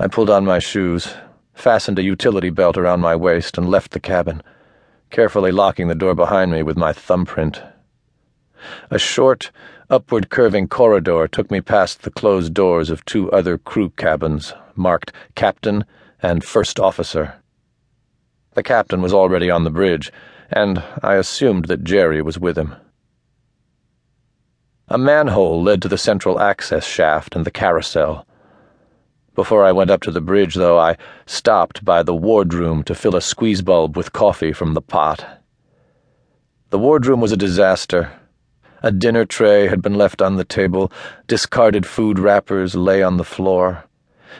I pulled on my shoes, fastened a utility belt around my waist, and left the cabin, carefully locking the door behind me with my thumbprint. A short, upward curving corridor took me past the closed doors of two other crew cabins, marked Captain and First Officer. The captain was already on the bridge, and I assumed that Jerry was with him. A manhole led to the central access shaft and the carousel. Before I went up to the bridge, though, I stopped by the wardroom to fill a squeeze bulb with coffee from the pot. The wardroom was a disaster. A dinner tray had been left on the table, discarded food wrappers lay on the floor,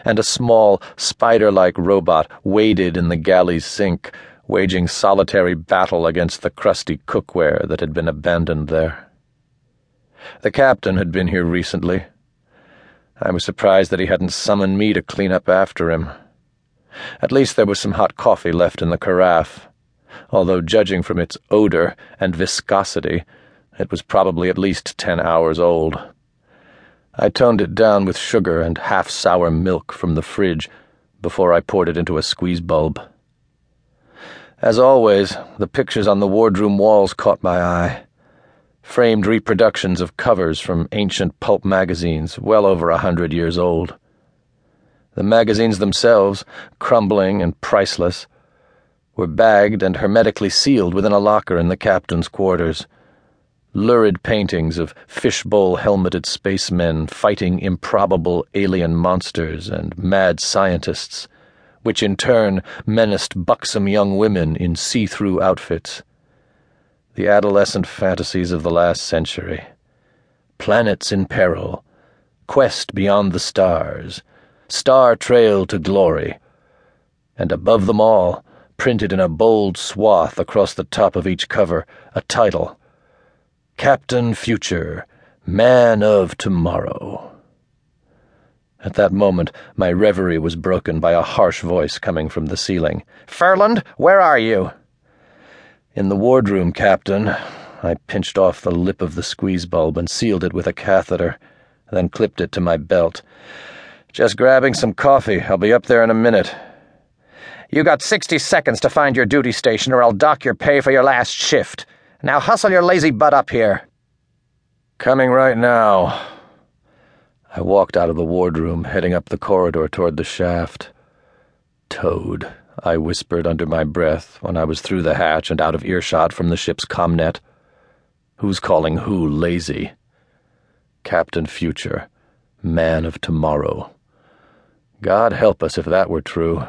and a small, spider like robot waded in the galley's sink, waging solitary battle against the crusty cookware that had been abandoned there. The captain had been here recently I was surprised that he hadn't summoned me to clean up after him. At least there was some hot coffee left in the carafe, although judging from its odor and viscosity, it was probably at least ten hours old. I toned it down with sugar and half sour milk from the fridge before I poured it into a squeeze bulb. As always, the pictures on the wardroom walls caught my eye framed reproductions of covers from ancient pulp magazines well over a hundred years old. The magazines themselves, crumbling and priceless, were bagged and hermetically sealed within a locker in the captain's quarters. Lurid paintings of fishbowl helmeted spacemen fighting improbable alien monsters and mad scientists, which in turn menaced buxom young women in see through outfits the adolescent fantasies of the last century. Planets in peril, quest beyond the stars, star trail to glory, and above them all, printed in a bold swath across the top of each cover, a title Captain Future, Man of Tomorrow. At that moment, my reverie was broken by a harsh voice coming from the ceiling. Furland, where are you? In the wardroom, Captain. I pinched off the lip of the squeeze bulb and sealed it with a catheter, then clipped it to my belt. Just grabbing some coffee. I'll be up there in a minute. You got 60 seconds to find your duty station, or I'll dock your pay for your last shift. Now hustle your lazy butt up here. Coming right now. I walked out of the wardroom, heading up the corridor toward the shaft. Toad. I whispered under my breath when I was through the hatch and out of earshot from the ship's comnet. Who's calling who lazy? Captain Future, man of tomorrow. God help us if that were true.